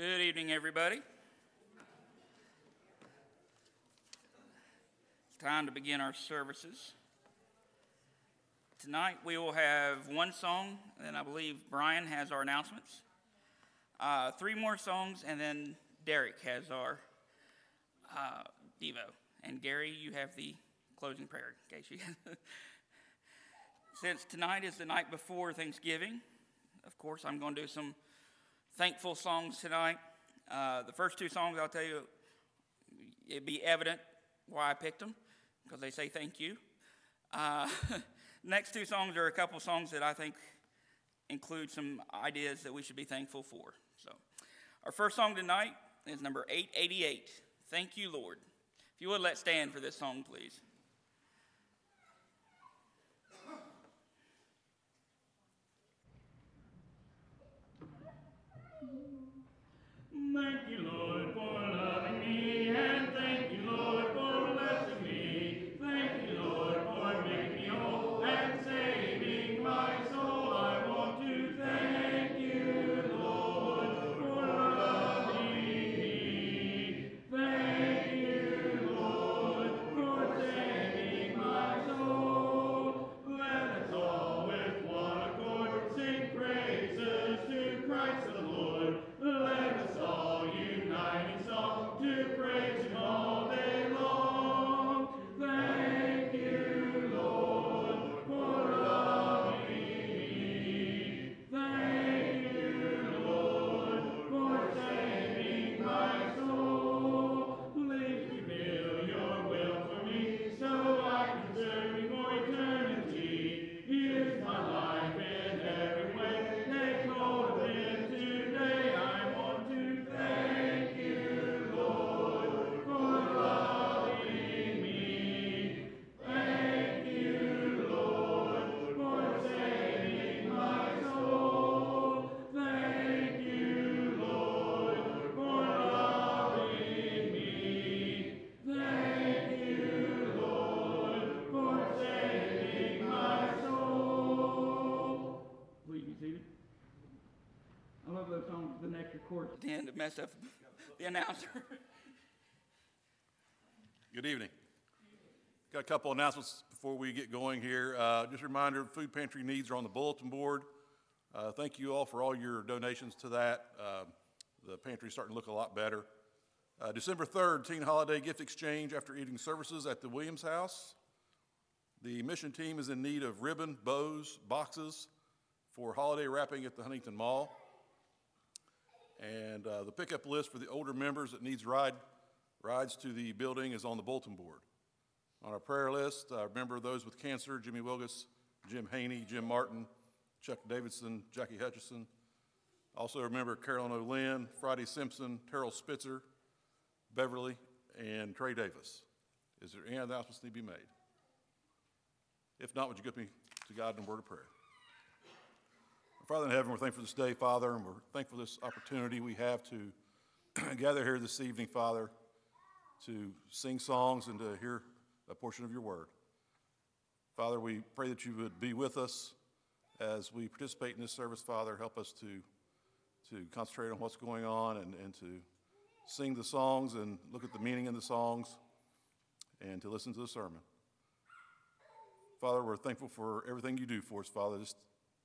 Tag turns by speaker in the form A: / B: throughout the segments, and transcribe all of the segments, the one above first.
A: Good evening, everybody. It's time to begin our services. Tonight we will have one song, and I believe Brian has our announcements. Uh, three more songs, and then Derek has our uh, Devo. And Gary, you have the closing prayer, in case you. Since tonight is the night before Thanksgiving, of course, I'm going to do some thankful songs tonight. Uh, the first two songs, I'll tell you, it'd be evident why I picked them, because they say thank you. Uh, next two songs are a couple songs that I think include some ideas that we should be thankful for. So, our first song tonight is number 888 Thank You, Lord. If you would, let's stand for this song, please. The announcer.
B: Good evening. Got a couple announcements before we get going here. Uh, just a reminder food pantry needs are on the bulletin board. Uh, thank you all for all your donations to that. Uh, the pantry is starting to look a lot better. Uh, December 3rd, Teen Holiday Gift Exchange after eating services at the Williams House. The mission team is in need of ribbon, bows, boxes for holiday wrapping at the Huntington Mall. And uh, the pickup list for the older members that needs ride, rides to the building is on the bulletin board. On our prayer list, uh, remember those with cancer, Jimmy Wilgus, Jim Haney, Jim Martin, Chuck Davidson, Jackie Hutchison. Also remember Carolyn O'Lynn, Friday Simpson, Terrell Spitzer, Beverly, and Trey Davis. Is there any announcements need to be made? If not, would you give me to God in a word of prayer? Father in heaven, we're thankful for this day, Father, and we're thankful for this opportunity we have to gather here this evening, Father, to sing songs and to hear a portion of your word. Father, we pray that you would be with us as we participate in this service, Father. Help us to, to concentrate on what's going on and, and to sing the songs and look at the meaning in the songs and to listen to the sermon. Father, we're thankful for everything you do for us, Father.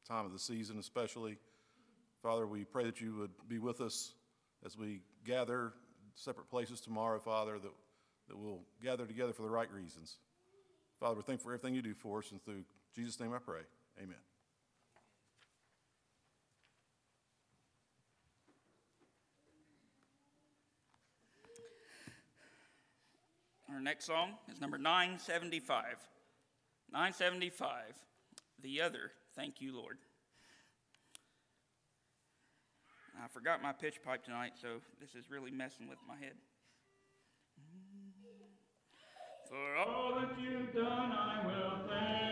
B: Time of the season, especially. Father, we pray that you would be with us as we gather separate places tomorrow, Father, that, that we'll gather together for the right reasons. Father, we're thankful for everything you do for us, and through Jesus' name I pray. Amen.
A: Our next song is number 975. 975, The Other Thank you, Lord. I forgot my pitch pipe tonight, so this is really messing with my head.
C: For all that you've done, I will thank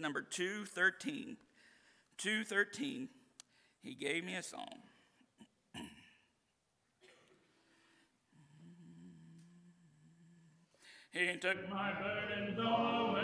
C: Number 213. 213, he gave me a song.
A: he took my burdens all away.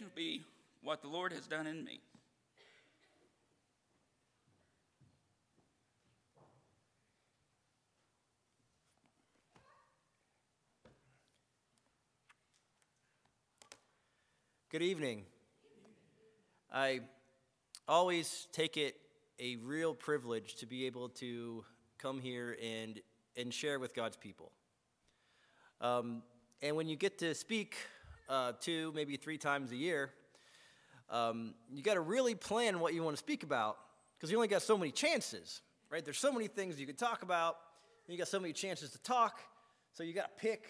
A: Will be What the Lord Has Done in Me.
D: Good evening. I always take it a real privilege to be able to come here and, and share with God's people. Um, and when you get to speak uh, two, maybe three times a year, um, you got to really plan what you want to speak about because you only got so many chances, right? There's so many things you can talk about, and you got so many chances to talk, so you got to pick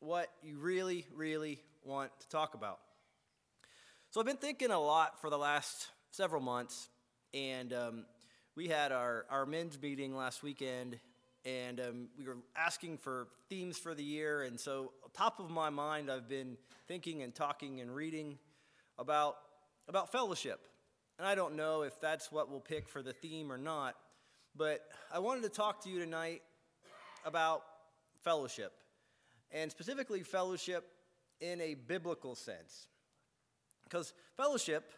D: what you really, really want to talk about. So I've been thinking a lot for the last several months, and um, we had our, our men's meeting last weekend, and um, we were asking for themes for the year. And so, top of my mind, I've been thinking and talking and reading about, about fellowship. And I don't know if that's what we'll pick for the theme or not, but I wanted to talk to you tonight about fellowship, and specifically fellowship in a biblical sense. Because fellowship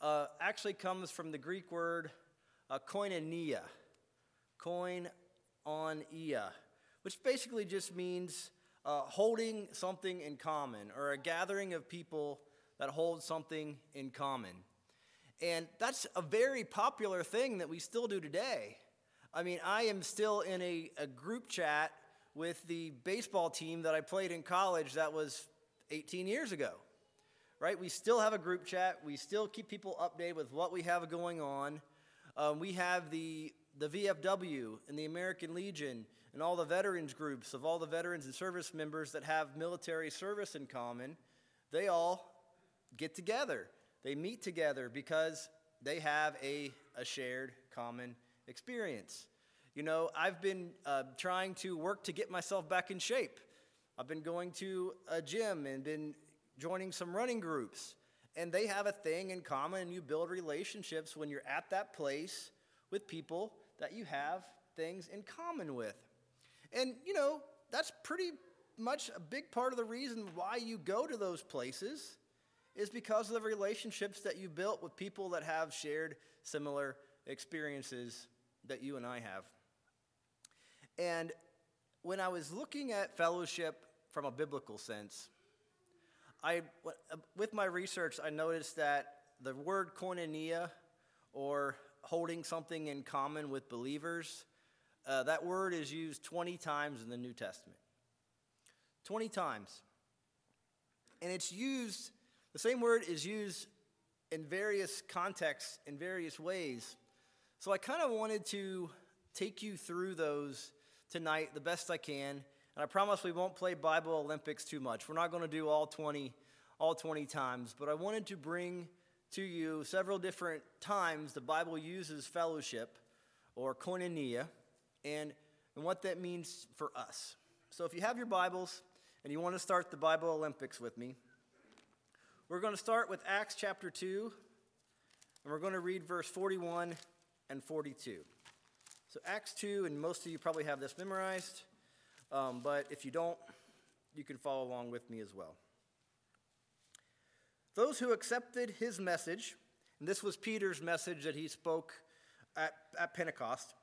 D: uh, actually comes from the Greek word uh, koinonia, koin on ia, which basically just means uh, holding something in common or a gathering of people that hold something in common. And that's a very popular thing that we still do today. I mean, I am still in a, a group chat with the baseball team that I played in college that was 18 years ago right? We still have a group chat. We still keep people updated with what we have going on. Um, we have the, the VFW and the American Legion and all the veterans groups of all the veterans and service members that have military service in common. They all get together. They meet together because they have a, a shared common experience. You know, I've been uh, trying to work to get myself back in shape. I've been going to a gym and been joining some running groups. And they have a thing in common, and you build relationships when you're at that place with people that you have things in common with. And, you know, that's pretty much a big part of the reason why you go to those places is because of the relationships that you built with people that have shared similar experiences that you and I have. And when I was looking at fellowship from a biblical sense, I, with my research, I noticed that the word koinonia, or holding something in common with believers, uh, that word is used 20 times in the New Testament. 20 times. And it's used, the same word is used in various contexts, in various ways. So I kind of wanted to take you through those tonight the best I can and I promise we won't play Bible Olympics too much. We're not going to do all 20 all 20 times, but I wanted to bring to you several different times the Bible uses fellowship or koinonia and, and what that means for us. So if you have your Bibles and you want to start the Bible Olympics with me, we're going to start with Acts chapter 2, and we're going to read verse 41 and 42. So Acts 2, and most of you probably have this memorized. Um, but if you don't, you can follow along with me as well. Those who accepted his message, and this was Peter's message that he spoke at, at Pentecost,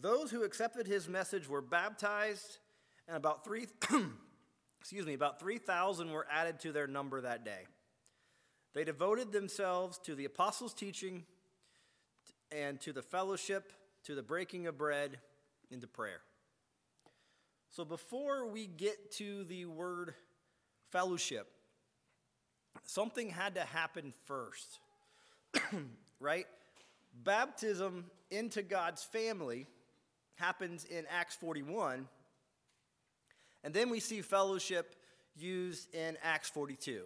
D: those who accepted his message were baptized, and about three, excuse me, about 3,000 were added to their number that day. They devoted themselves to the apostles' teaching and to the fellowship, to the breaking of bread, and to prayer. So before we get to the word fellowship, something had to happen first, right? Baptism into God's family happens in Acts 41, and then we see fellowship used in Acts 42.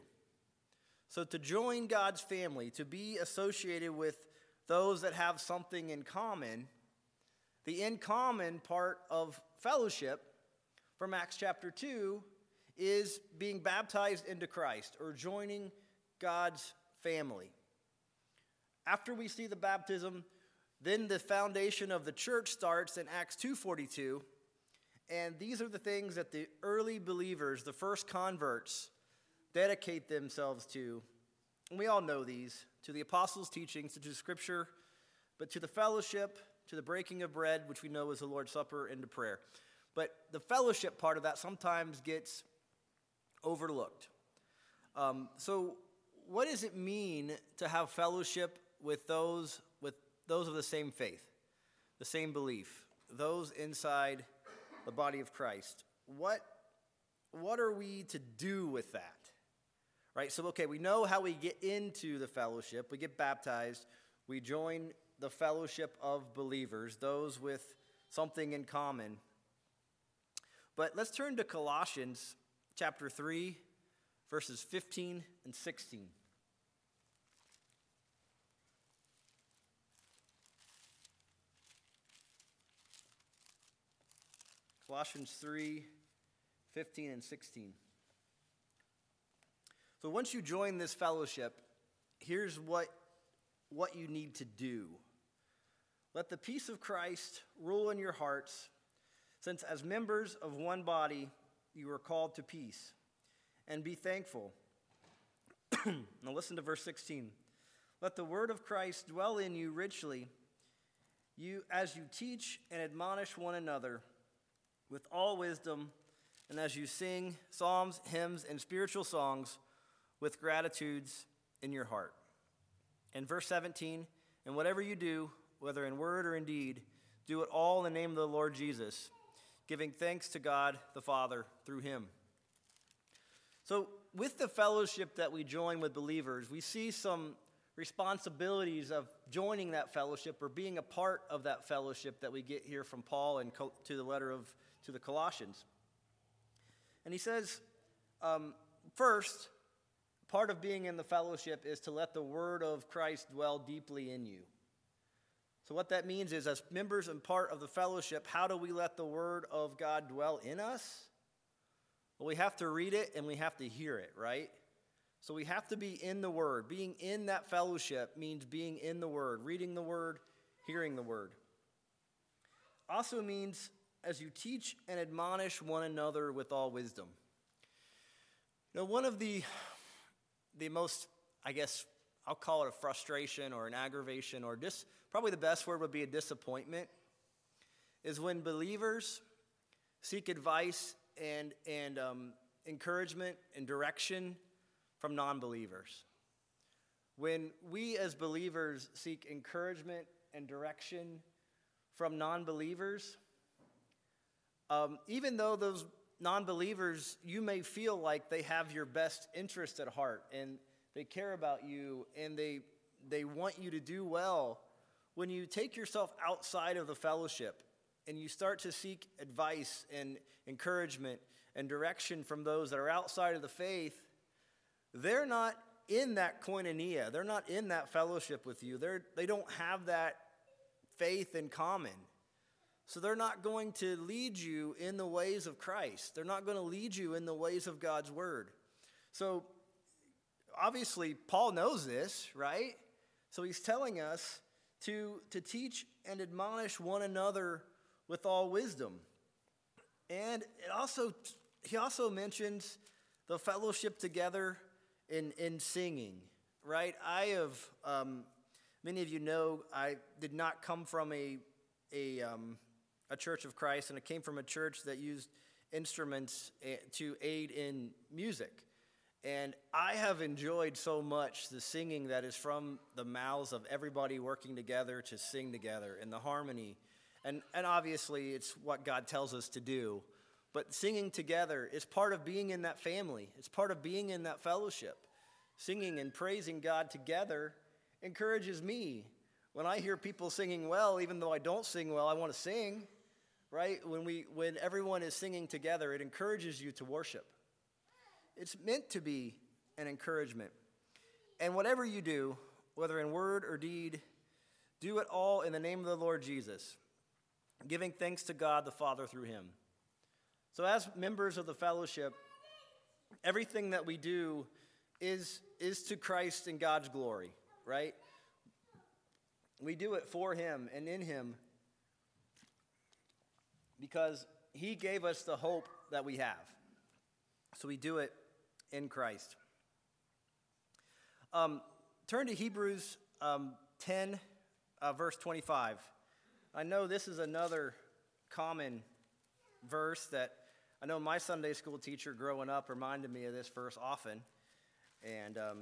D: So to join God's family, to be associated with those that have something in common, the in common part of fellowship from Acts chapter 2 is being baptized into Christ or joining God's family. After we see the baptism, Then the foundation of the church starts in Acts 2:42, and these are the things that the early believers, the first converts, dedicate themselves to. And we all know these to the apostles' teachings, to the scripture, but to the fellowship, to the breaking of bread, which we know is the Lord's Supper, and to prayer. But the fellowship part of that sometimes gets overlooked. Um, so, what does it mean to have fellowship with those those of the same faith, the same belief, those inside the body of Christ? What what are we to do with that? Right? So, okay, we know how we get into the fellowship. We get baptized. We join the fellowship of believers, those with something in common. But let's turn to Colossians chapter 3, verses 15 and 16. Colossians 3, 15 and 16. So once you join this fellowship, here's what, what you need to do. Let the peace of Christ rule in your hearts, since as members of one body you are called to peace. And be thankful. now listen to verse 16. Let the word of Christ dwell in you richly, you as you teach and admonish one another with all wisdom, and as you sing psalms, hymns, and spiritual songs with gratitudes in your heart. And verse 17, and whatever you do, whether in word or in deed, do it all in the name of the Lord Jesus, giving thanks to God the Father through him. So, with the fellowship that we join with believers, we see some responsibilities of joining that fellowship or being a part of that fellowship that we get here from Paul and to the letter of to the Colossians. And he says, um, first, part of being in the fellowship is to let the word of Christ dwell deeply in you. So, what that means is, as members and part of the fellowship, how do we let the word of God dwell in us? Well, we have to read it and we have to hear it, right? So, we have to be in the word. Being in that fellowship means being in the word, reading the word, hearing the word. Also means as you teach and admonish one another with all wisdom. Now, one of the, the most, I guess, I'll call it a frustration or an aggravation, or just probably the best word would be a disappointment, is when believers seek advice and, and um, encouragement and direction from non believers. When we as believers seek encouragement and direction from non believers, um, even though those non believers, you may feel like they have your best interest at heart and they care about you and they, they want you to do well. When you take yourself outside of the fellowship and you start to seek advice and encouragement and direction from those that are outside of the faith, they're not in that koinonia. They're not in that fellowship with you. They're, they don't have that faith in common. So they're not going to lead you in the ways of Christ. They're not going to lead you in the ways of God's word. So obviously, Paul knows this, right? So he's telling us to, to teach and admonish one another with all wisdom. And it also, he also mentions the fellowship together in, in singing, right? I have, um, many of you know, I did not come from a, a um, a church of Christ, and it came from a church that used instruments eh, to aid in music. And I have enjoyed so much the singing that is from the mouths of everybody working together to sing together and the harmony. And, and obviously, it's what God tells us to do. But singing together is part of being in that family, it's part of being in that fellowship. Singing and praising God together encourages me. When I hear people singing well, even though I don't sing well, I want to sing right? When, we, when everyone is singing together, it encourages you to worship. It's meant to be an encouragement. And whatever you do, whether in word or deed, do it all in the name of the Lord Jesus, giving thanks to God the Father through him. So, as members of the fellowship, everything that we do is, is to Christ and God's glory, right? We do it for Him and in Him because He gave us the hope that we have. So we do it in Christ. Um, turn to Hebrews um, 10, uh, verse 25. I know this is another common verse that I know my Sunday school teacher growing up reminded me of this verse often. And um,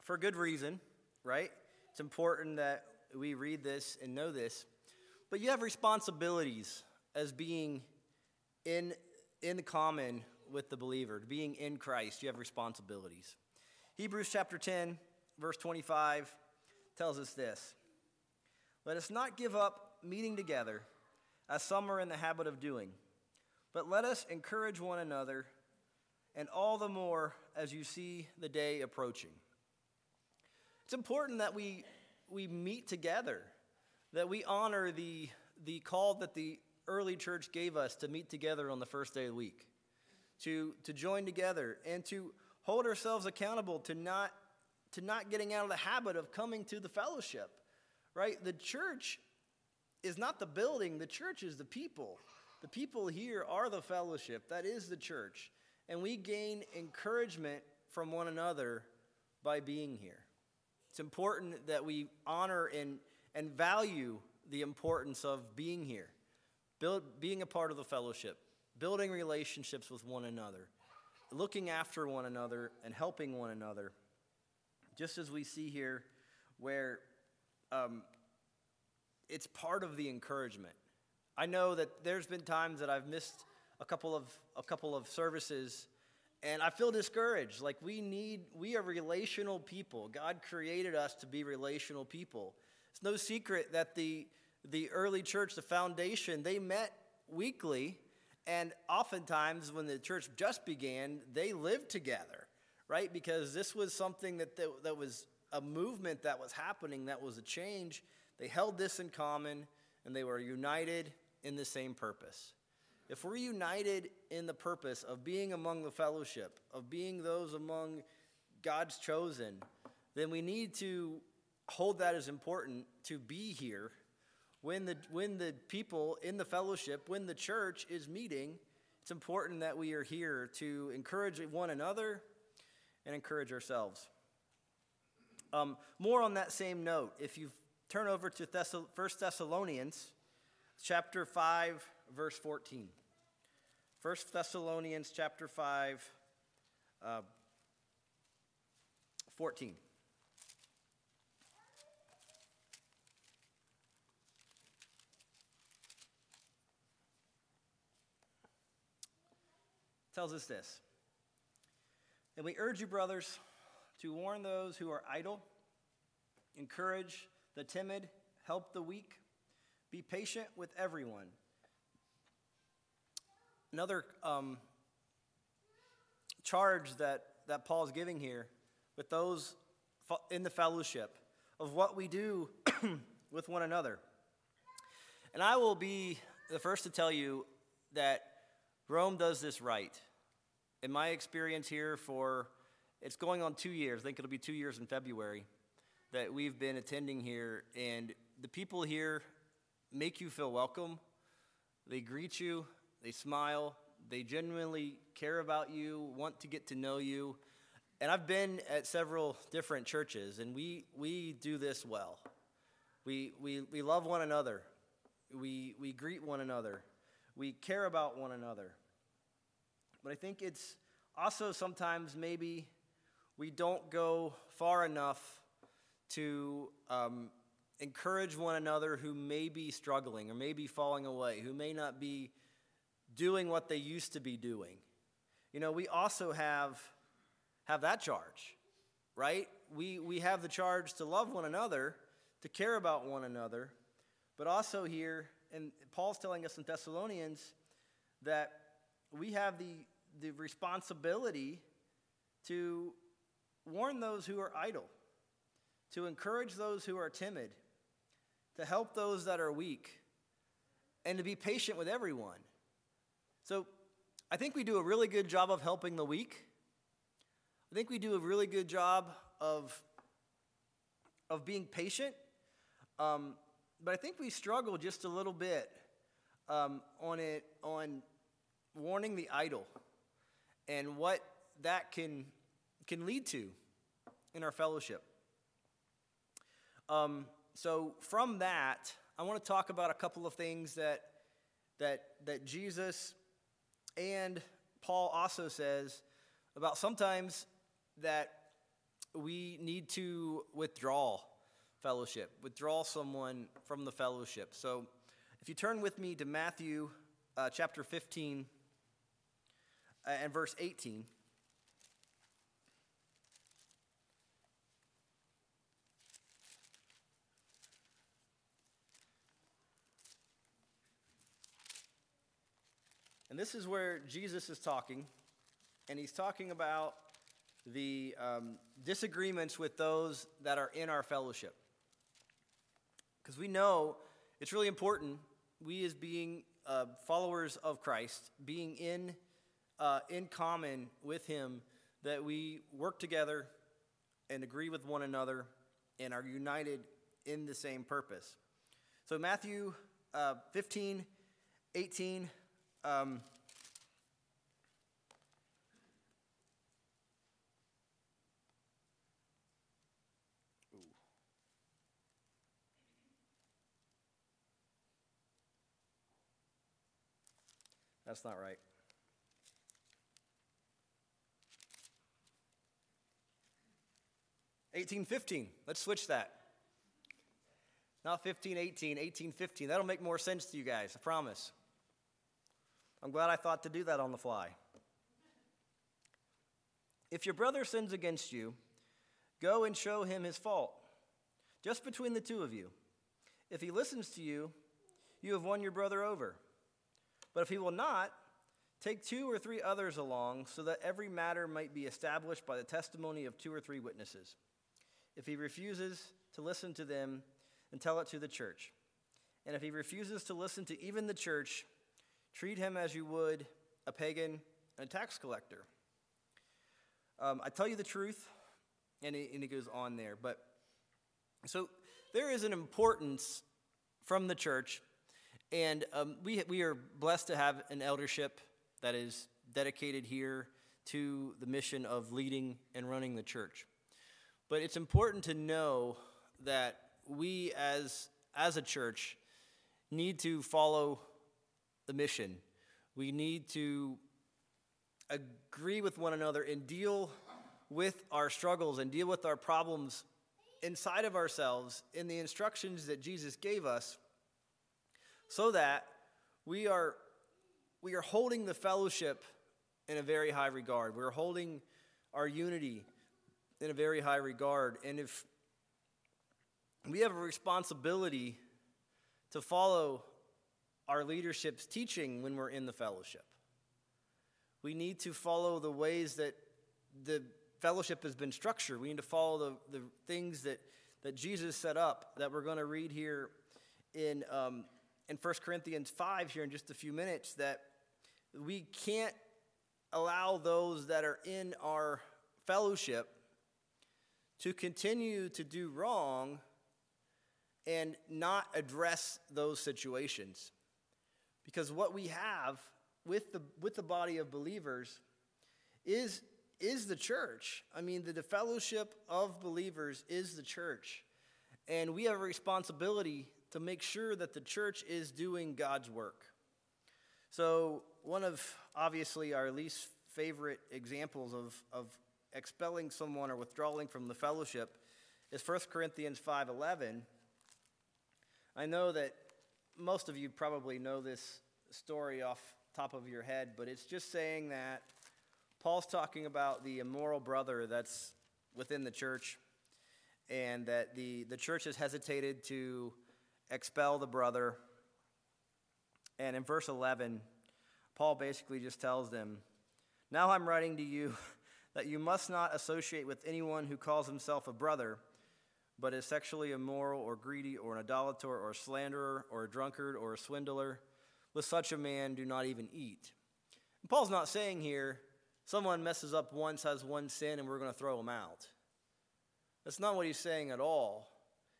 D: for good reason, right? It's important that we read this and know this. But you have responsibilities as being in, in common with the believer, being in Christ. You have responsibilities. Hebrews chapter 10, verse 25 tells us this Let us not give up meeting together, as some are in the habit of doing, but let us encourage one another, and all the more as you see the day approaching. It's important that we, we meet together, that we honor the, the call that the early church gave us to meet together on the first day of the week, to, to join together, and to hold ourselves accountable to not, to not getting out of the habit of coming to the fellowship, right? The church is not the building, the church is the people. The people here are the fellowship, that is the church. And we gain encouragement from one another by being here. It's important that we honor and, and value the importance of being here, build, being a part of the fellowship, building relationships with one another, looking after one another, and helping one another. Just as we see here, where um, it's part of the encouragement. I know that there's been times that I've missed a couple of a couple of services and I feel discouraged. Like we need, we are relational people. God created us to be relational people. It's no secret that the, the early church, the foundation, they met weekly. And oftentimes, when the church just began, they lived together, right? Because this was something that, that, that was a movement that was happening, that was a change. They held this in common, and they were united in the same purpose if we're united in the purpose of being among the fellowship, of being those among God's chosen, then we need to hold that as important to be here when the, when the people in the fellowship, when the church is meeting. It's important that we are here to encourage one another and encourage ourselves. Um, more on that same note, if you turn over to Thessal- 1 Thessalonians chapter 5, verse 14. 1 Thessalonians chapter 5, uh, 14. Tells us this. And we urge you, brothers, to warn those who are idle, encourage the timid, help the weak, be patient with everyone. Another um, charge that, that Paul's giving here with those in the fellowship of what we do with one another. And I will be the first to tell you that Rome does this right. In my experience here, for it's going on two years, I think it'll be two years in February, that we've been attending here, and the people here make you feel welcome. They greet you, they smile, they genuinely care about you, want to get to know you. And I've been at several different churches, and we, we do this well. We, we, we love one another, we, we greet one another, we care about one another. But I think it's also sometimes maybe we don't go far enough to um, encourage one another who may be struggling or may be falling away, who may not be doing what they used to be doing. You know, we also have, have that charge, right? We, we have the charge to love one another, to care about one another, but also here, and Paul's telling us in Thessalonians that we have the, the responsibility to warn those who are idle, to encourage those who are timid, to help those that are weak, and to be patient with everyone. So I think we do a really good job of helping the weak. I think we do a really good job of, of being patient Um, but I think we struggle just a little bit um, on it on warning the idle and what that can can lead to in our fellowship. Um, so from that, I want to talk about a couple of things that that that Jesus and Paul also says about sometimes that we need to withdraw fellowship, withdraw someone from the fellowship. So if you turn with me to Matthew uh, chapter 15 uh, and verse 18. And this is where Jesus is talking, and he's talking about the um, disagreements with those that are in our fellowship. Because we know it's really important, we as being uh, followers of Christ, being in, uh, in common with Him, that we work together and agree with one another and are united in the same purpose. So, Matthew uh, 15, 18. Um, That's not right. Eighteen fifteen. Let's switch that. Not fifteen eighteen. Eighteen fifteen. That'll make more sense to you guys. I promise. I'm glad I thought to do that on the fly. If your brother sins against you, go and show him his fault, just between the two of you. If he listens to you, you have won your brother over. But if he will not, take two or three others along, so that every matter might be established by the testimony of two or three witnesses. If he refuses to listen to them, then tell it to the church. And if he refuses to listen to even the church, treat him as you would a pagan and a tax collector. Um, I tell you the truth, and it, and it goes on there. But so there is an importance from the church and um, we, we are blessed to have an eldership that is dedicated here to the mission of leading and running the church. But it's important to know that we, as, as a church, need to follow the mission. We need to agree with one another and deal with our struggles and deal with our problems inside of ourselves in the instructions that Jesus gave us so that we are, we are holding the fellowship in a very high regard. We're holding our unity in a very high regard. And if we have a responsibility to follow our leadership's teaching when we're in the fellowship, we need to follow the ways that the fellowship has been structured. We need to follow the, the things that, that Jesus set up that we're going to read here in um, in 1 Corinthians 5 here in just a few minutes that we can't allow those that are in our fellowship to continue to do wrong and not address those situations. Because what we have with the, with the body of believers is, is the church. I mean, the, the fellowship of believers is the church. And we have a responsibility to make sure that the church is doing God's work. So, one of obviously our least favorite examples of, of expelling someone or withdrawing from the fellowship is 1 Corinthians 5:11. I know that most of you probably know this story off top of your head, but it's just saying that Paul's talking about the immoral brother that's within the church and that the, the church has hesitated to expel the brother. And in verse 11, Paul basically just tells them, Now I'm writing to you that you must not associate with anyone who calls himself a brother, but is sexually immoral or greedy or an idolater or a slanderer or a drunkard or a swindler. With such a man, do not even eat. And Paul's not saying here, someone messes up once, has one sin, and we're going to throw him out. That's not what he's saying at all.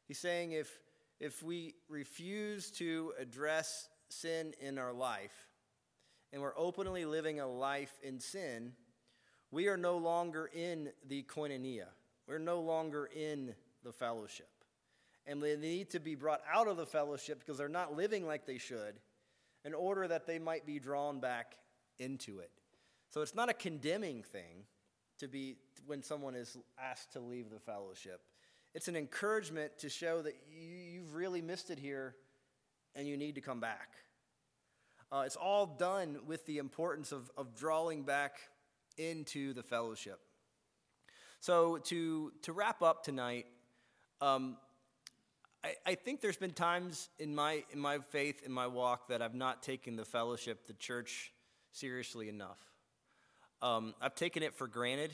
D: He's saying if if we refuse to address sin in our life and we're openly living a life in sin, we are no longer in the koinonia. We're no longer in the fellowship. And they need to be brought out of the fellowship because they're not living like they should in order that they might be drawn back into it. So it's not a condemning thing to be when someone is asked to leave the fellowship. It's an encouragement to show that you, have really missed it here and you need to come back. Uh, it's all done with the importance of, of drawing back into the fellowship. So, to, to wrap up tonight, um, I, I think there's been times in my, in my faith, in my walk, that I've not taken the fellowship, the church, seriously enough. Um, I've taken it for granted.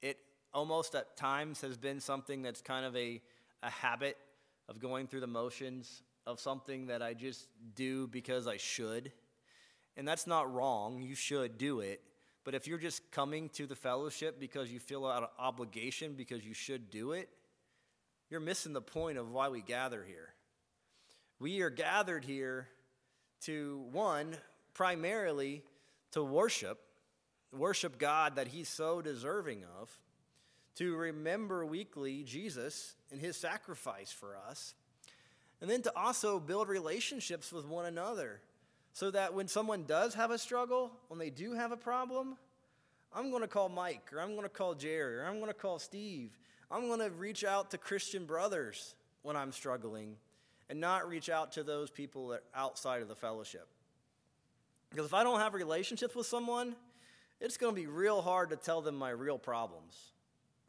D: It almost at times has been something that's kind of a, a habit of going through the motions of something that I just do because I should. And that's not wrong. You should do it. But if you're just coming to the fellowship because you feel out of obligation because you should do it, you're missing the point of why we gather here. We are gathered here to, one, primarily to worship, worship God that He's so deserving of, to remember weekly Jesus and His sacrifice for us, and then to also build relationships with one another so that when someone does have a struggle, when they do have a problem, I'm going to call Mike, or I'm going to call Jerry, or I'm going to call Steve. I'm going to reach out to Christian brothers when I'm struggling and not reach out to those people that are outside of the fellowship. Because if I don't have relationships with someone, it's going to be real hard to tell them my real problems.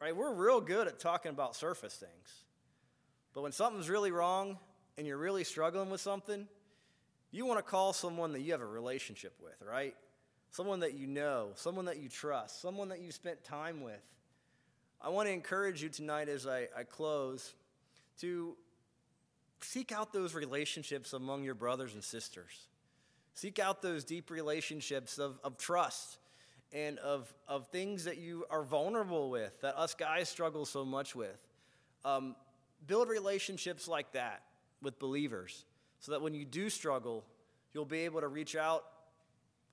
D: Right? We're real good at talking about surface things. But when something's really wrong and you're really struggling with something, you want to call someone that you have a relationship with, right? Someone that you know, someone that you trust, someone that you spent time with. I want to encourage you tonight as I, I close to seek out those relationships among your brothers and sisters. Seek out those deep relationships of, of trust and of, of things that you are vulnerable with, that us guys struggle so much with. Um, build relationships like that with believers so that when you do struggle, you'll be able to reach out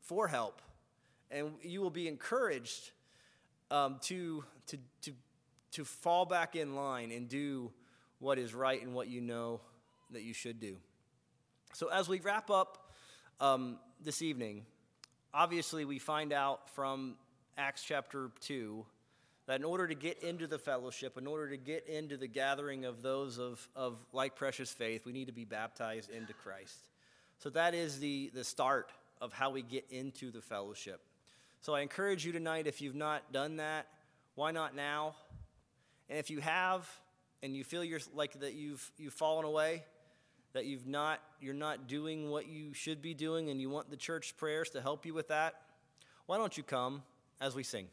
D: for help and you will be encouraged um, to, to, to, to fall back in line and do what is right and what you know that you should do. So, as we wrap up um, this evening, obviously we find out from Acts chapter 2 that in order to get into the fellowship, in order to get into the gathering of those of, of like precious faith, we need to be baptized into Christ. So that is the, the start of how we get into the fellowship. So I encourage you tonight, if you've not done that, why not now? And if you have, and you feel you're like that you've you've fallen away, that you've not you're not doing what you should be doing, and you want the church prayers to help you with that, why don't you come as we sing?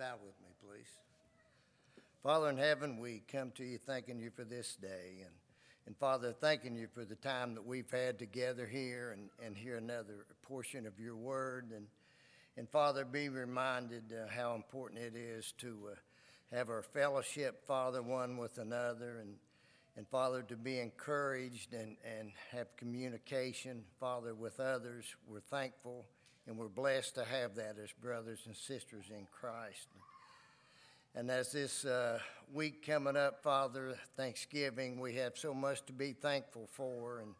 E: Bow with me, please. Father in heaven, we come to you thanking you for this day. And, and Father, thanking you for the time that we've had together here and, and hear another portion of your word. And, and Father, be reminded uh, how important it is to uh, have our fellowship, Father, one with another. And, and Father, to be encouraged and, and have communication, Father, with others. We're thankful and we're blessed to have that as brothers and sisters in Christ. And as this uh, week coming up, Father, Thanksgiving, we have so much to be thankful for. And,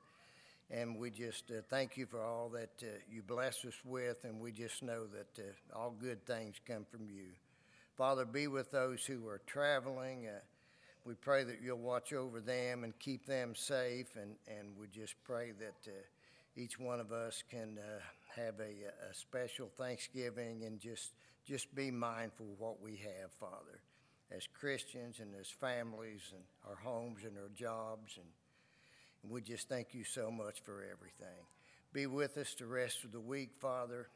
E: and we just uh, thank you for all that uh, you bless us with. And we just know that uh, all good things come from you. Father, be with those who are traveling. Uh, we pray that you'll watch over them and keep them safe. And, and we just pray that uh, each one of us can have a, a special Thanksgiving and just just be mindful of what we have, Father, as Christians and as families and our homes and our jobs. And, and we just thank you so much for everything. Be with us the rest of the week, Father.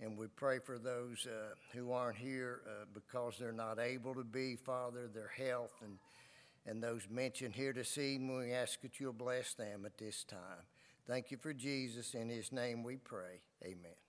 E: And we pray for those uh, who aren't here uh, because they're not able to be, Father, their health, and, and those mentioned here this evening. We ask that you'll bless them at this time. Thank you for Jesus. In his name we pray. Amen.